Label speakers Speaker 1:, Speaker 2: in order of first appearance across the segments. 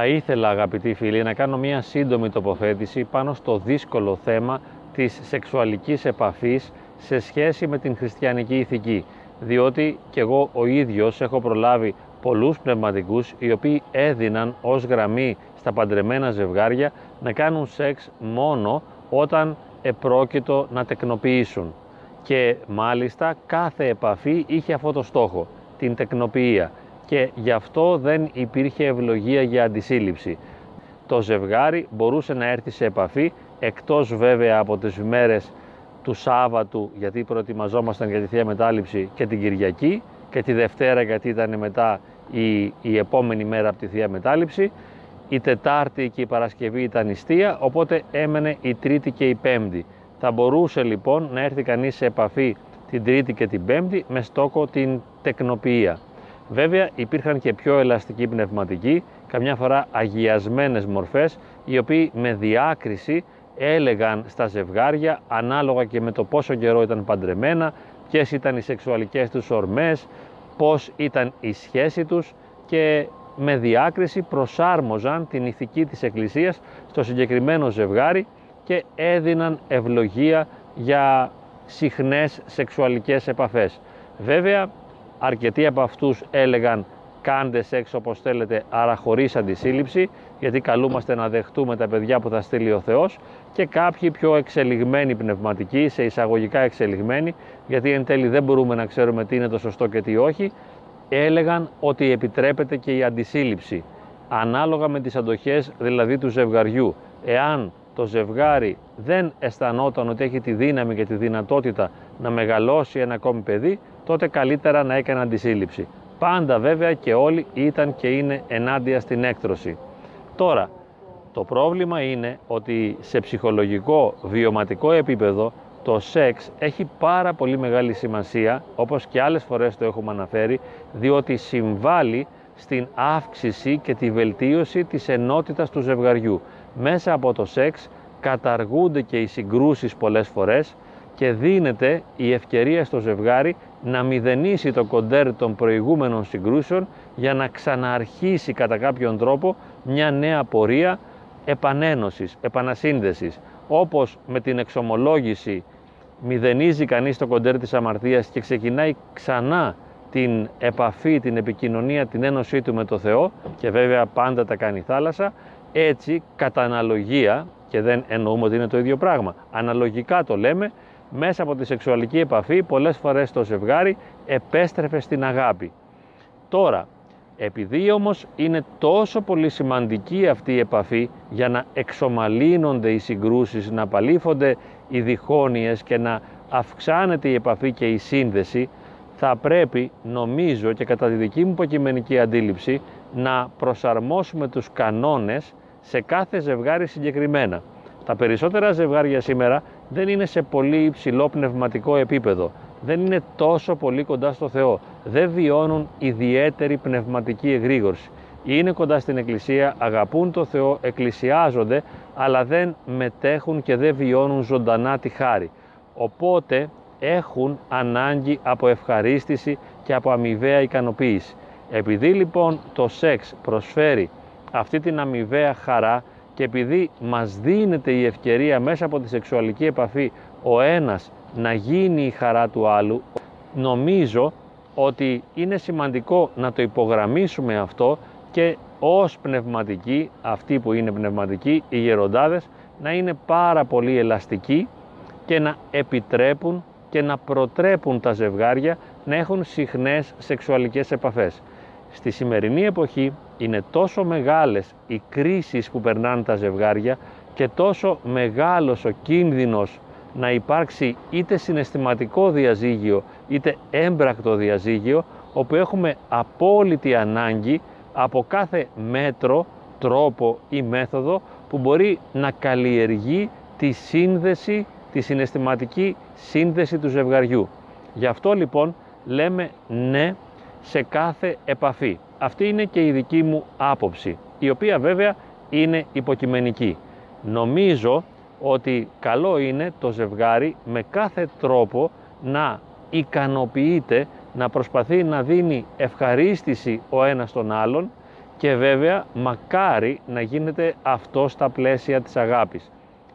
Speaker 1: Θα ήθελα αγαπητοί φίλοι να κάνω μια σύντομη τοποθέτηση πάνω στο δύσκολο θέμα της σεξουαλικής επαφής σε σχέση με την χριστιανική ηθική. Διότι και εγώ ο ίδιος έχω προλάβει πολλούς πνευματικούς οι οποίοι έδιναν ως γραμμή στα παντρεμένα ζευγάρια να κάνουν σεξ μόνο όταν επρόκειτο να τεκνοποιήσουν. Και μάλιστα κάθε επαφή είχε αυτό το στόχο, την τεκνοποιία και γι' αυτό δεν υπήρχε ευλογία για αντισύλληψη. Το ζευγάρι μπορούσε να έρθει σε επαφή εκτός βέβαια από τις μέρες του Σάββατου γιατί προετοιμαζόμασταν για τη Θεία Μετάληψη και την Κυριακή και τη Δευτέρα γιατί ήταν μετά η, η επόμενη μέρα από τη Θεία Μετάληψη η Τετάρτη και η Παρασκευή ήταν νηστεία οπότε έμενε η Τρίτη και η Πέμπτη. Θα μπορούσε λοιπόν να έρθει κανείς σε επαφή την Τρίτη και την Πέμπτη με στόχο την τεκνοποιία. Βέβαια υπήρχαν και πιο ελαστικοί πνευματικοί, καμιά φορά αγιασμένες μορφές, οι οποίοι με διάκριση έλεγαν στα ζευγάρια ανάλογα και με το πόσο καιρό ήταν παντρεμένα, ποιες ήταν οι σεξουαλικές τους ορμές, πώς ήταν η σχέση τους και με διάκριση προσάρμοζαν την ηθική της Εκκλησίας στο συγκεκριμένο ζευγάρι και έδιναν ευλογία για συχνές σεξουαλικές επαφές. Βέβαια, αρκετοί από αυτούς έλεγαν κάντε σεξ όπως θέλετε, άρα χωρίς αντισύλληψη, γιατί καλούμαστε να δεχτούμε τα παιδιά που θα στείλει ο Θεός και κάποιοι πιο εξελιγμένοι πνευματικοί, σε εισαγωγικά εξελιγμένοι, γιατί εν τέλει δεν μπορούμε να ξέρουμε τι είναι το σωστό και τι όχι, έλεγαν ότι επιτρέπεται και η αντισύλληψη, ανάλογα με τις αντοχές δηλαδή του ζευγαριού. Εάν το ζευγάρι δεν αισθανόταν ότι έχει τη δύναμη και τη δυνατότητα να μεγαλώσει ένα ακόμη παιδί, τότε καλύτερα να έκανε αντισύλληψη. Πάντα βέβαια και όλοι ήταν και είναι ενάντια στην έκτρωση. Τώρα, το πρόβλημα είναι ότι σε ψυχολογικό, βιωματικό επίπεδο το σεξ έχει πάρα πολύ μεγάλη σημασία, όπως και άλλες φορές το έχουμε αναφέρει, διότι συμβάλλει στην αύξηση και τη βελτίωση της ενότητας του ζευγαριού. Μέσα από το σεξ καταργούνται και οι συγκρούσεις πολλές φορές και δίνεται η ευκαιρία στο ζευγάρι να μηδενίσει το κοντέρ των προηγούμενων συγκρούσεων για να ξαναρχίσει κατά κάποιον τρόπο μια νέα πορεία επανένωσης, επανασύνδεσης. Όπως με την εξομολόγηση μηδενίζει κανείς το κοντέρ της αμαρτίας και ξεκινάει ξανά την επαφή, την επικοινωνία, την ένωσή του με το Θεό και βέβαια πάντα τα κάνει θάλασσα, έτσι κατά αναλογία, και δεν εννοούμε ότι είναι το ίδιο πράγμα, αναλογικά το λέμε, μέσα από τη σεξουαλική επαφή πολλές φορές το ζευγάρι επέστρεφε στην αγάπη. Τώρα, επειδή όμως είναι τόσο πολύ σημαντική αυτή η επαφή για να εξομαλύνονται οι συγκρούσεις, να απαλήφονται οι διχόνοιες και να αυξάνεται η επαφή και η σύνδεση, θα πρέπει νομίζω και κατά τη δική μου υποκειμενική αντίληψη να προσαρμόσουμε τους κανόνες σε κάθε ζευγάρι συγκεκριμένα. Τα περισσότερα ζευγάρια σήμερα δεν είναι σε πολύ υψηλό πνευματικό επίπεδο. Δεν είναι τόσο πολύ κοντά στο Θεό. Δεν βιώνουν ιδιαίτερη πνευματική εγρήγορση. Είναι κοντά στην Εκκλησία, αγαπούν το Θεό, εκκλησιάζονται, αλλά δεν μετέχουν και δεν βιώνουν ζωντανά τη χάρη. Οπότε έχουν ανάγκη από ευχαρίστηση και από αμοιβαία ικανοποίηση. Επειδή λοιπόν το σεξ προσφέρει αυτή την αμοιβαία χαρά και επειδή μας δίνεται η ευκαιρία μέσα από τη σεξουαλική επαφή ο ένας να γίνει η χαρά του άλλου, νομίζω ότι είναι σημαντικό να το υπογραμμίσουμε αυτό και ως πνευματικοί, αυτοί που είναι πνευματικοί, οι γεροντάδες, να είναι πάρα πολύ ελαστικοί και να επιτρέπουν και να προτρέπουν τα ζευγάρια να έχουν συχνές σεξουαλικές επαφές. Στη σημερινή εποχή είναι τόσο μεγάλες οι κρίσεις που περνάνε τα ζευγάρια και τόσο μεγάλος ο κίνδυνος να υπάρξει είτε συναισθηματικό διαζύγιο είτε έμπρακτο διαζύγιο όπου έχουμε απόλυτη ανάγκη από κάθε μέτρο, τρόπο ή μέθοδο που μπορεί να καλλιεργεί τη σύνδεση, τη συναισθηματική σύνδεση του ζευγαριού. Γι' αυτό λοιπόν λέμε ναι σε κάθε επαφή. Αυτή είναι και η δική μου άποψη, η οποία βέβαια είναι υποκειμενική. Νομίζω ότι καλό είναι το ζευγάρι με κάθε τρόπο να ικανοποιείται, να προσπαθεί να δίνει ευχαρίστηση ο ένας τον άλλον και βέβαια μακάρι να γίνεται αυτό στα πλαίσια της αγάπης.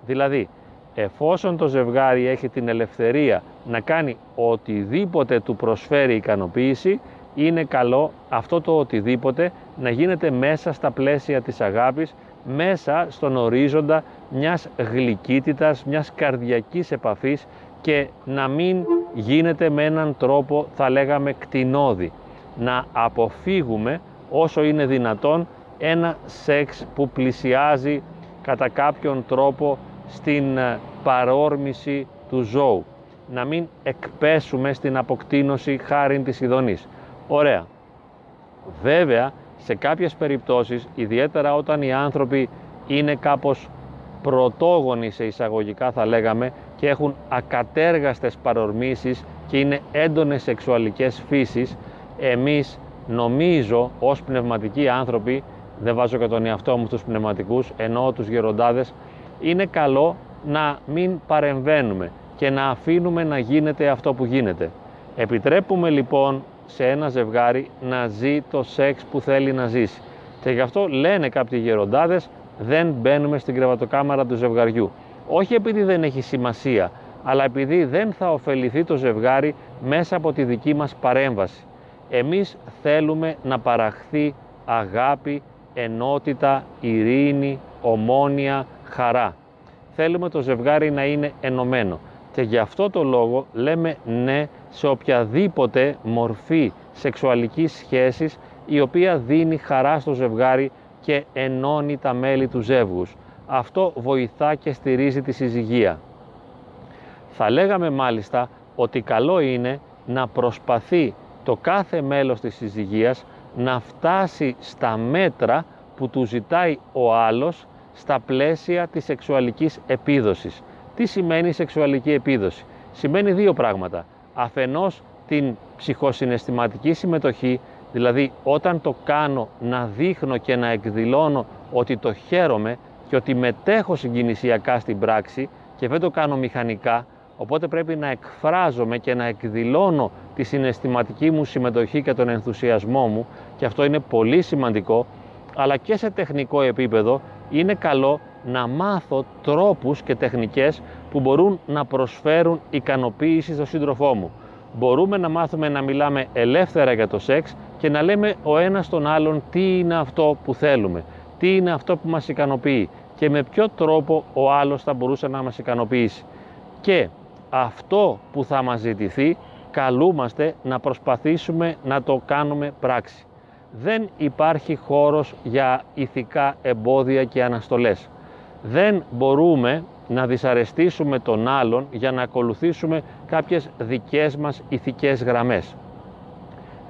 Speaker 1: Δηλαδή, εφόσον το ζευγάρι έχει την ελευθερία να κάνει οτιδήποτε του προσφέρει ικανοποίηση, είναι καλό αυτό το οτιδήποτε να γίνεται μέσα στα πλαίσια της αγάπης, μέσα στον ορίζοντα μιας γλυκύτητας, μιας καρδιακής επαφής και να μην γίνεται με έναν τρόπο θα λέγαμε κτηνόδη. Να αποφύγουμε όσο είναι δυνατόν ένα σεξ που πλησιάζει κατά κάποιον τρόπο στην ε, παρόρμηση του ζώου. Να μην εκπέσουμε στην αποκτήνωση χάρη της ειδονής. Ωραία. Βέβαια, σε κάποιες περιπτώσεις, ιδιαίτερα όταν οι άνθρωποι είναι κάπως πρωτόγονοι σε εισαγωγικά θα λέγαμε και έχουν ακατέργαστες παρορμήσεις και είναι έντονες σεξουαλικές φύσεις, εμείς νομίζω ως πνευματικοί άνθρωποι, δεν βάζω και τον εαυτό μου στους πνευματικούς, εννοώ τους γεροντάδες, είναι καλό να μην παρεμβαίνουμε και να αφήνουμε να γίνεται αυτό που γίνεται. Επιτρέπουμε λοιπόν σε ένα ζευγάρι να ζει το σεξ που θέλει να ζήσει. Και γι' αυτό λένε κάποιοι γεροντάδες δεν μπαίνουμε στην κρεβατοκάμαρα του ζευγαριού. Όχι επειδή δεν έχει σημασία, αλλά επειδή δεν θα ωφεληθεί το ζευγάρι μέσα από τη δική μας παρέμβαση. Εμείς θέλουμε να παραχθεί αγάπη, ενότητα, ειρήνη, ομόνια, χαρά. Θέλουμε το ζευγάρι να είναι ενωμένο και γι' αυτό το λόγο λέμε ναι σε οποιαδήποτε μορφή σεξουαλικής σχέσης η οποία δίνει χαρά στο ζευγάρι και ενώνει τα μέλη του ζεύγους. Αυτό βοηθά και στηρίζει τη συζυγία. Θα λέγαμε μάλιστα ότι καλό είναι να προσπαθεί το κάθε μέλος της συζυγίας να φτάσει στα μέτρα που του ζητάει ο άλλος στα πλαίσια της σεξουαλικής επίδοσης. Τι σημαίνει σεξουαλική επίδοση; Σημαίνει δύο πράγματα. Αφενός την ψυχοσυναισθηματική συμμετοχή, δηλαδή όταν το κάνω να δείχνω και να εκδηλώνω ότι το χαίρομαι και ότι μετέχω συγκινησιακά στην πράξη και δεν το κάνω μηχανικά, οπότε πρέπει να εκφράζομαι και να εκδηλώνω τη συναισθηματική μου συμμετοχή και τον ενθουσιασμό μου και αυτό είναι πολύ σημαντικό, αλλά και σε τεχνικό επίπεδο είναι καλό να μάθω τρόπους και τεχνικές που μπορούν να προσφέρουν ικανοποίηση στο σύντροφό μου. Μπορούμε να μάθουμε να μιλάμε ελεύθερα για το σεξ και να λέμε ο ένας τον άλλον τι είναι αυτό που θέλουμε, τι είναι αυτό που μας ικανοποιεί και με ποιο τρόπο ο άλλος θα μπορούσε να μας ικανοποιήσει. Και αυτό που θα μας ζητηθεί καλούμαστε να προσπαθήσουμε να το κάνουμε πράξη. Δεν υπάρχει χώρος για ηθικά εμπόδια και αναστολές δεν μπορούμε να δυσαρεστήσουμε τον άλλον για να ακολουθήσουμε κάποιες δικές μας ηθικές γραμμές.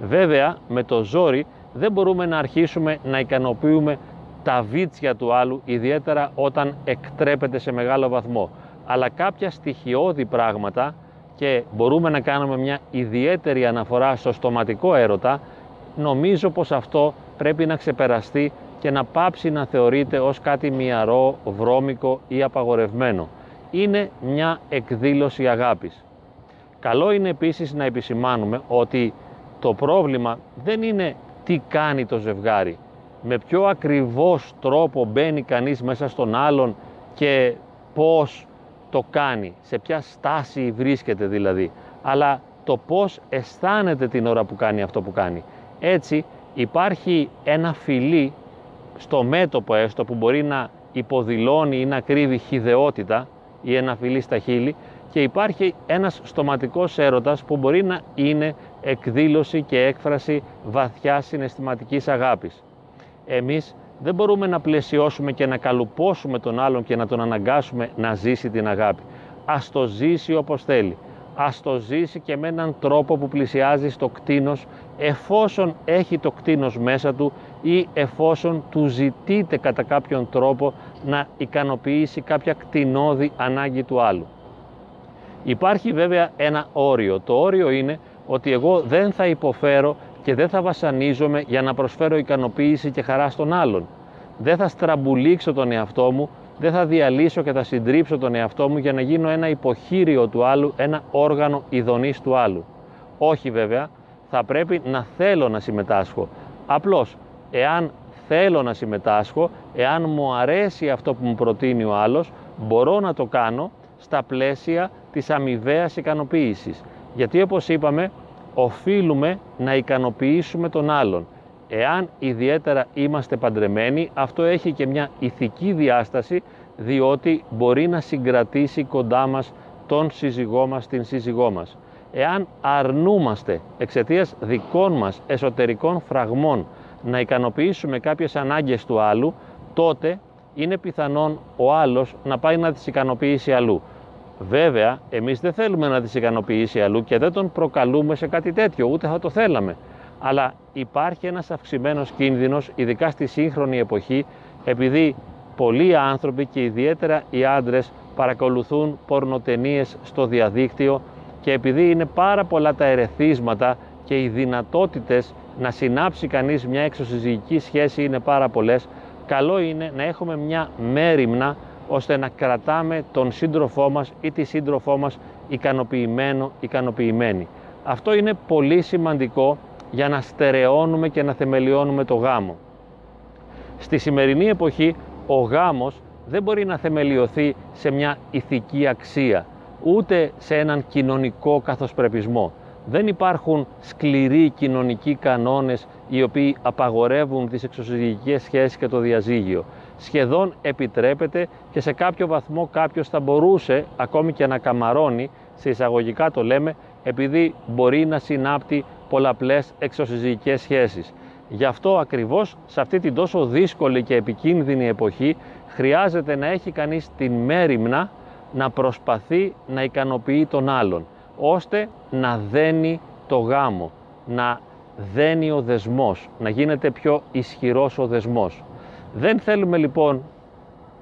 Speaker 1: Βέβαια, με το ζόρι δεν μπορούμε να αρχίσουμε να ικανοποιούμε τα βίτσια του άλλου, ιδιαίτερα όταν εκτρέπεται σε μεγάλο βαθμό. Αλλά κάποια στοιχειώδη πράγματα και μπορούμε να κάνουμε μια ιδιαίτερη αναφορά στο στοματικό έρωτα, νομίζω πως αυτό πρέπει να ξεπεραστεί και να πάψει να θεωρείται ως κάτι μυαρό, βρώμικο ή απαγορευμένο. Είναι μια εκδήλωση αγάπης. Καλό είναι επίσης να επισημάνουμε ότι το πρόβλημα δεν είναι τι κάνει το ζευγάρι, με ποιο ακριβώς τρόπο μπαίνει κανείς μέσα στον άλλον και πώς το κάνει, σε ποια στάση βρίσκεται δηλαδή, αλλά το πώς αισθάνεται την ώρα που κάνει αυτό που κάνει. Έτσι υπάρχει ένα φιλί στο μέτωπο έστω που μπορεί να υποδηλώνει ή να κρύβει χιδεότητα ή ένα φιλί στα χείλη και υπάρχει ένας στοματικός έρωτας που μπορεί να είναι εκδήλωση και έκφραση βαθιά συναισθηματικής αγάπης. Εμείς δεν μπορούμε να πλαισιώσουμε και να καλουπώσουμε τον άλλον και να τον αναγκάσουμε να ζήσει την αγάπη. Ας το ζήσει όπως θέλει. Ας το ζήσει και με έναν τρόπο που πλησιάζει στο κτίνος εφόσον έχει το κτίνος μέσα του ή εφόσον του ζητείτε κατά κάποιον τρόπο να ικανοποιήσει κάποια κτηνώδη ανάγκη του άλλου. Υπάρχει βέβαια ένα όριο. Το όριο είναι ότι εγώ δεν θα υποφέρω και δεν θα βασανίζομαι για να προσφέρω ικανοποίηση και χαρά στον άλλον. Δεν θα στραμπουλήξω τον εαυτό μου, δεν θα διαλύσω και θα συντρίψω τον εαυτό μου για να γίνω ένα υποχείριο του άλλου, ένα όργανο ειδονής του άλλου. Όχι βέβαια, θα πρέπει να θέλω να συμμετάσχω. Απλώς, εάν θέλω να συμμετάσχω, εάν μου αρέσει αυτό που μου προτείνει ο άλλος, μπορώ να το κάνω στα πλαίσια της αμοιβαίας ικανοποίησης. Γιατί όπως είπαμε, οφείλουμε να ικανοποιήσουμε τον άλλον. Εάν ιδιαίτερα είμαστε παντρεμένοι, αυτό έχει και μια ηθική διάσταση, διότι μπορεί να συγκρατήσει κοντά μας τον σύζυγό μας, την σύζυγό μας. Εάν αρνούμαστε εξαιτίας δικών μας εσωτερικών φραγμών να ικανοποιήσουμε κάποιες ανάγκες του άλλου, τότε είναι πιθανόν ο άλλος να πάει να τις ικανοποιήσει αλλού. Βέβαια, εμείς δεν θέλουμε να τις ικανοποιήσει αλλού και δεν τον προκαλούμε σε κάτι τέτοιο, ούτε θα το θέλαμε. Αλλά υπάρχει ένας αυξημένος κίνδυνος, ειδικά στη σύγχρονη εποχή, επειδή πολλοί άνθρωποι και ιδιαίτερα οι άντρες παρακολουθούν πορνοτενίες στο διαδίκτυο και επειδή είναι πάρα πολλά τα ερεθίσματα και οι δυνατότητες να συνάψει κανείς μια εξωσυζυγική σχέση είναι πάρα πολλές, καλό είναι να έχουμε μια μέρημνα ώστε να κρατάμε τον σύντροφό μας ή τη σύντροφό μας ικανοποιημένο, ικανοποιημένη. Αυτό είναι πολύ σημαντικό για να στερεώνουμε και να θεμελιώνουμε το γάμο. Στη σημερινή εποχή ο γάμος δεν μπορεί να θεμελιωθεί σε μια ηθική αξία, ούτε σε έναν κοινωνικό καθοσπρεπισμό. Δεν υπάρχουν σκληροί κοινωνικοί κανόνες οι οποίοι απαγορεύουν τις εξωσυζυγικές σχέσεις και το διαζύγιο. Σχεδόν επιτρέπεται και σε κάποιο βαθμό κάποιος θα μπορούσε ακόμη και να καμαρώνει, σε εισαγωγικά το λέμε, επειδή μπορεί να συνάπτει πολλαπλές εξωσυζυγικές σχέσεις. Γι' αυτό ακριβώς σε αυτή την τόσο δύσκολη και επικίνδυνη εποχή χρειάζεται να έχει κανείς την μέρημνα να προσπαθεί να ικανοποιεί τον άλλον ώστε να δένει το γάμο, να δένει ο δεσμός, να γίνεται πιο ισχυρός ο δεσμός. Δεν θέλουμε λοιπόν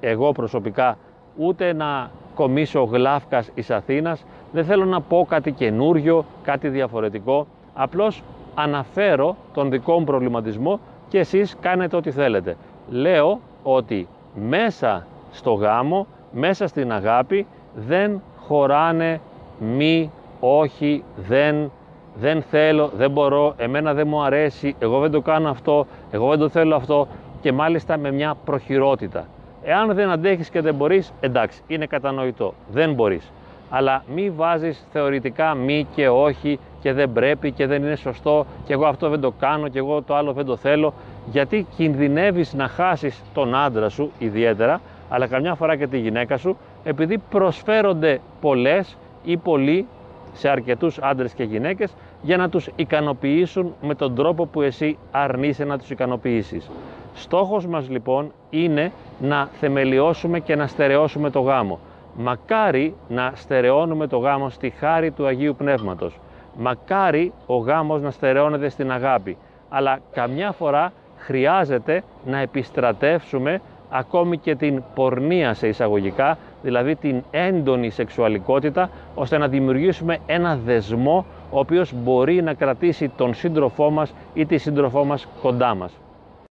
Speaker 1: εγώ προσωπικά ούτε να κομίσω γλάφκας εις Αθήνας, δεν θέλω να πω κάτι καινούριο, κάτι διαφορετικό, απλώς αναφέρω τον δικό μου προβληματισμό και εσείς κάνετε ό,τι θέλετε. Λέω ότι μέσα στο γάμο, μέσα στην αγάπη δεν χωράνε μη, όχι, δεν, δεν θέλω, δεν μπορώ, εμένα δεν μου αρέσει, εγώ δεν το κάνω αυτό, εγώ δεν το θέλω αυτό και μάλιστα με μια προχειρότητα. Εάν δεν αντέχεις και δεν μπορείς, εντάξει, είναι κατανοητό, δεν μπορείς. Αλλά μη βάζεις θεωρητικά μη και όχι και δεν πρέπει και δεν είναι σωστό και εγώ αυτό δεν το κάνω και εγώ το άλλο δεν το θέλω γιατί κινδυνεύεις να χάσεις τον άντρα σου ιδιαίτερα αλλά καμιά φορά και τη γυναίκα σου επειδή προσφέρονται πολλές ή πολλοί σε αρκετούς άντρες και γυναίκες για να τους ικανοποιήσουν με τον τρόπο που εσύ αρνείσαι να τους ικανοποιήσεις. Στόχος μας λοιπόν είναι να θεμελιώσουμε και να στερεώσουμε το γάμο. Μακάρι να στερεώνουμε το γάμο στη χάρη του Αγίου Πνεύματος. Μακάρι ο γάμος να στερεώνεται στην αγάπη. Αλλά καμιά φορά χρειάζεται να επιστρατεύσουμε ακόμη και την πορνεία σε εισαγωγικά, δηλαδή την έντονη σεξουαλικότητα, ώστε να δημιουργήσουμε ένα δεσμό ο οποίος μπορεί να κρατήσει τον σύντροφό μας ή τη σύντροφό μας κοντά μας.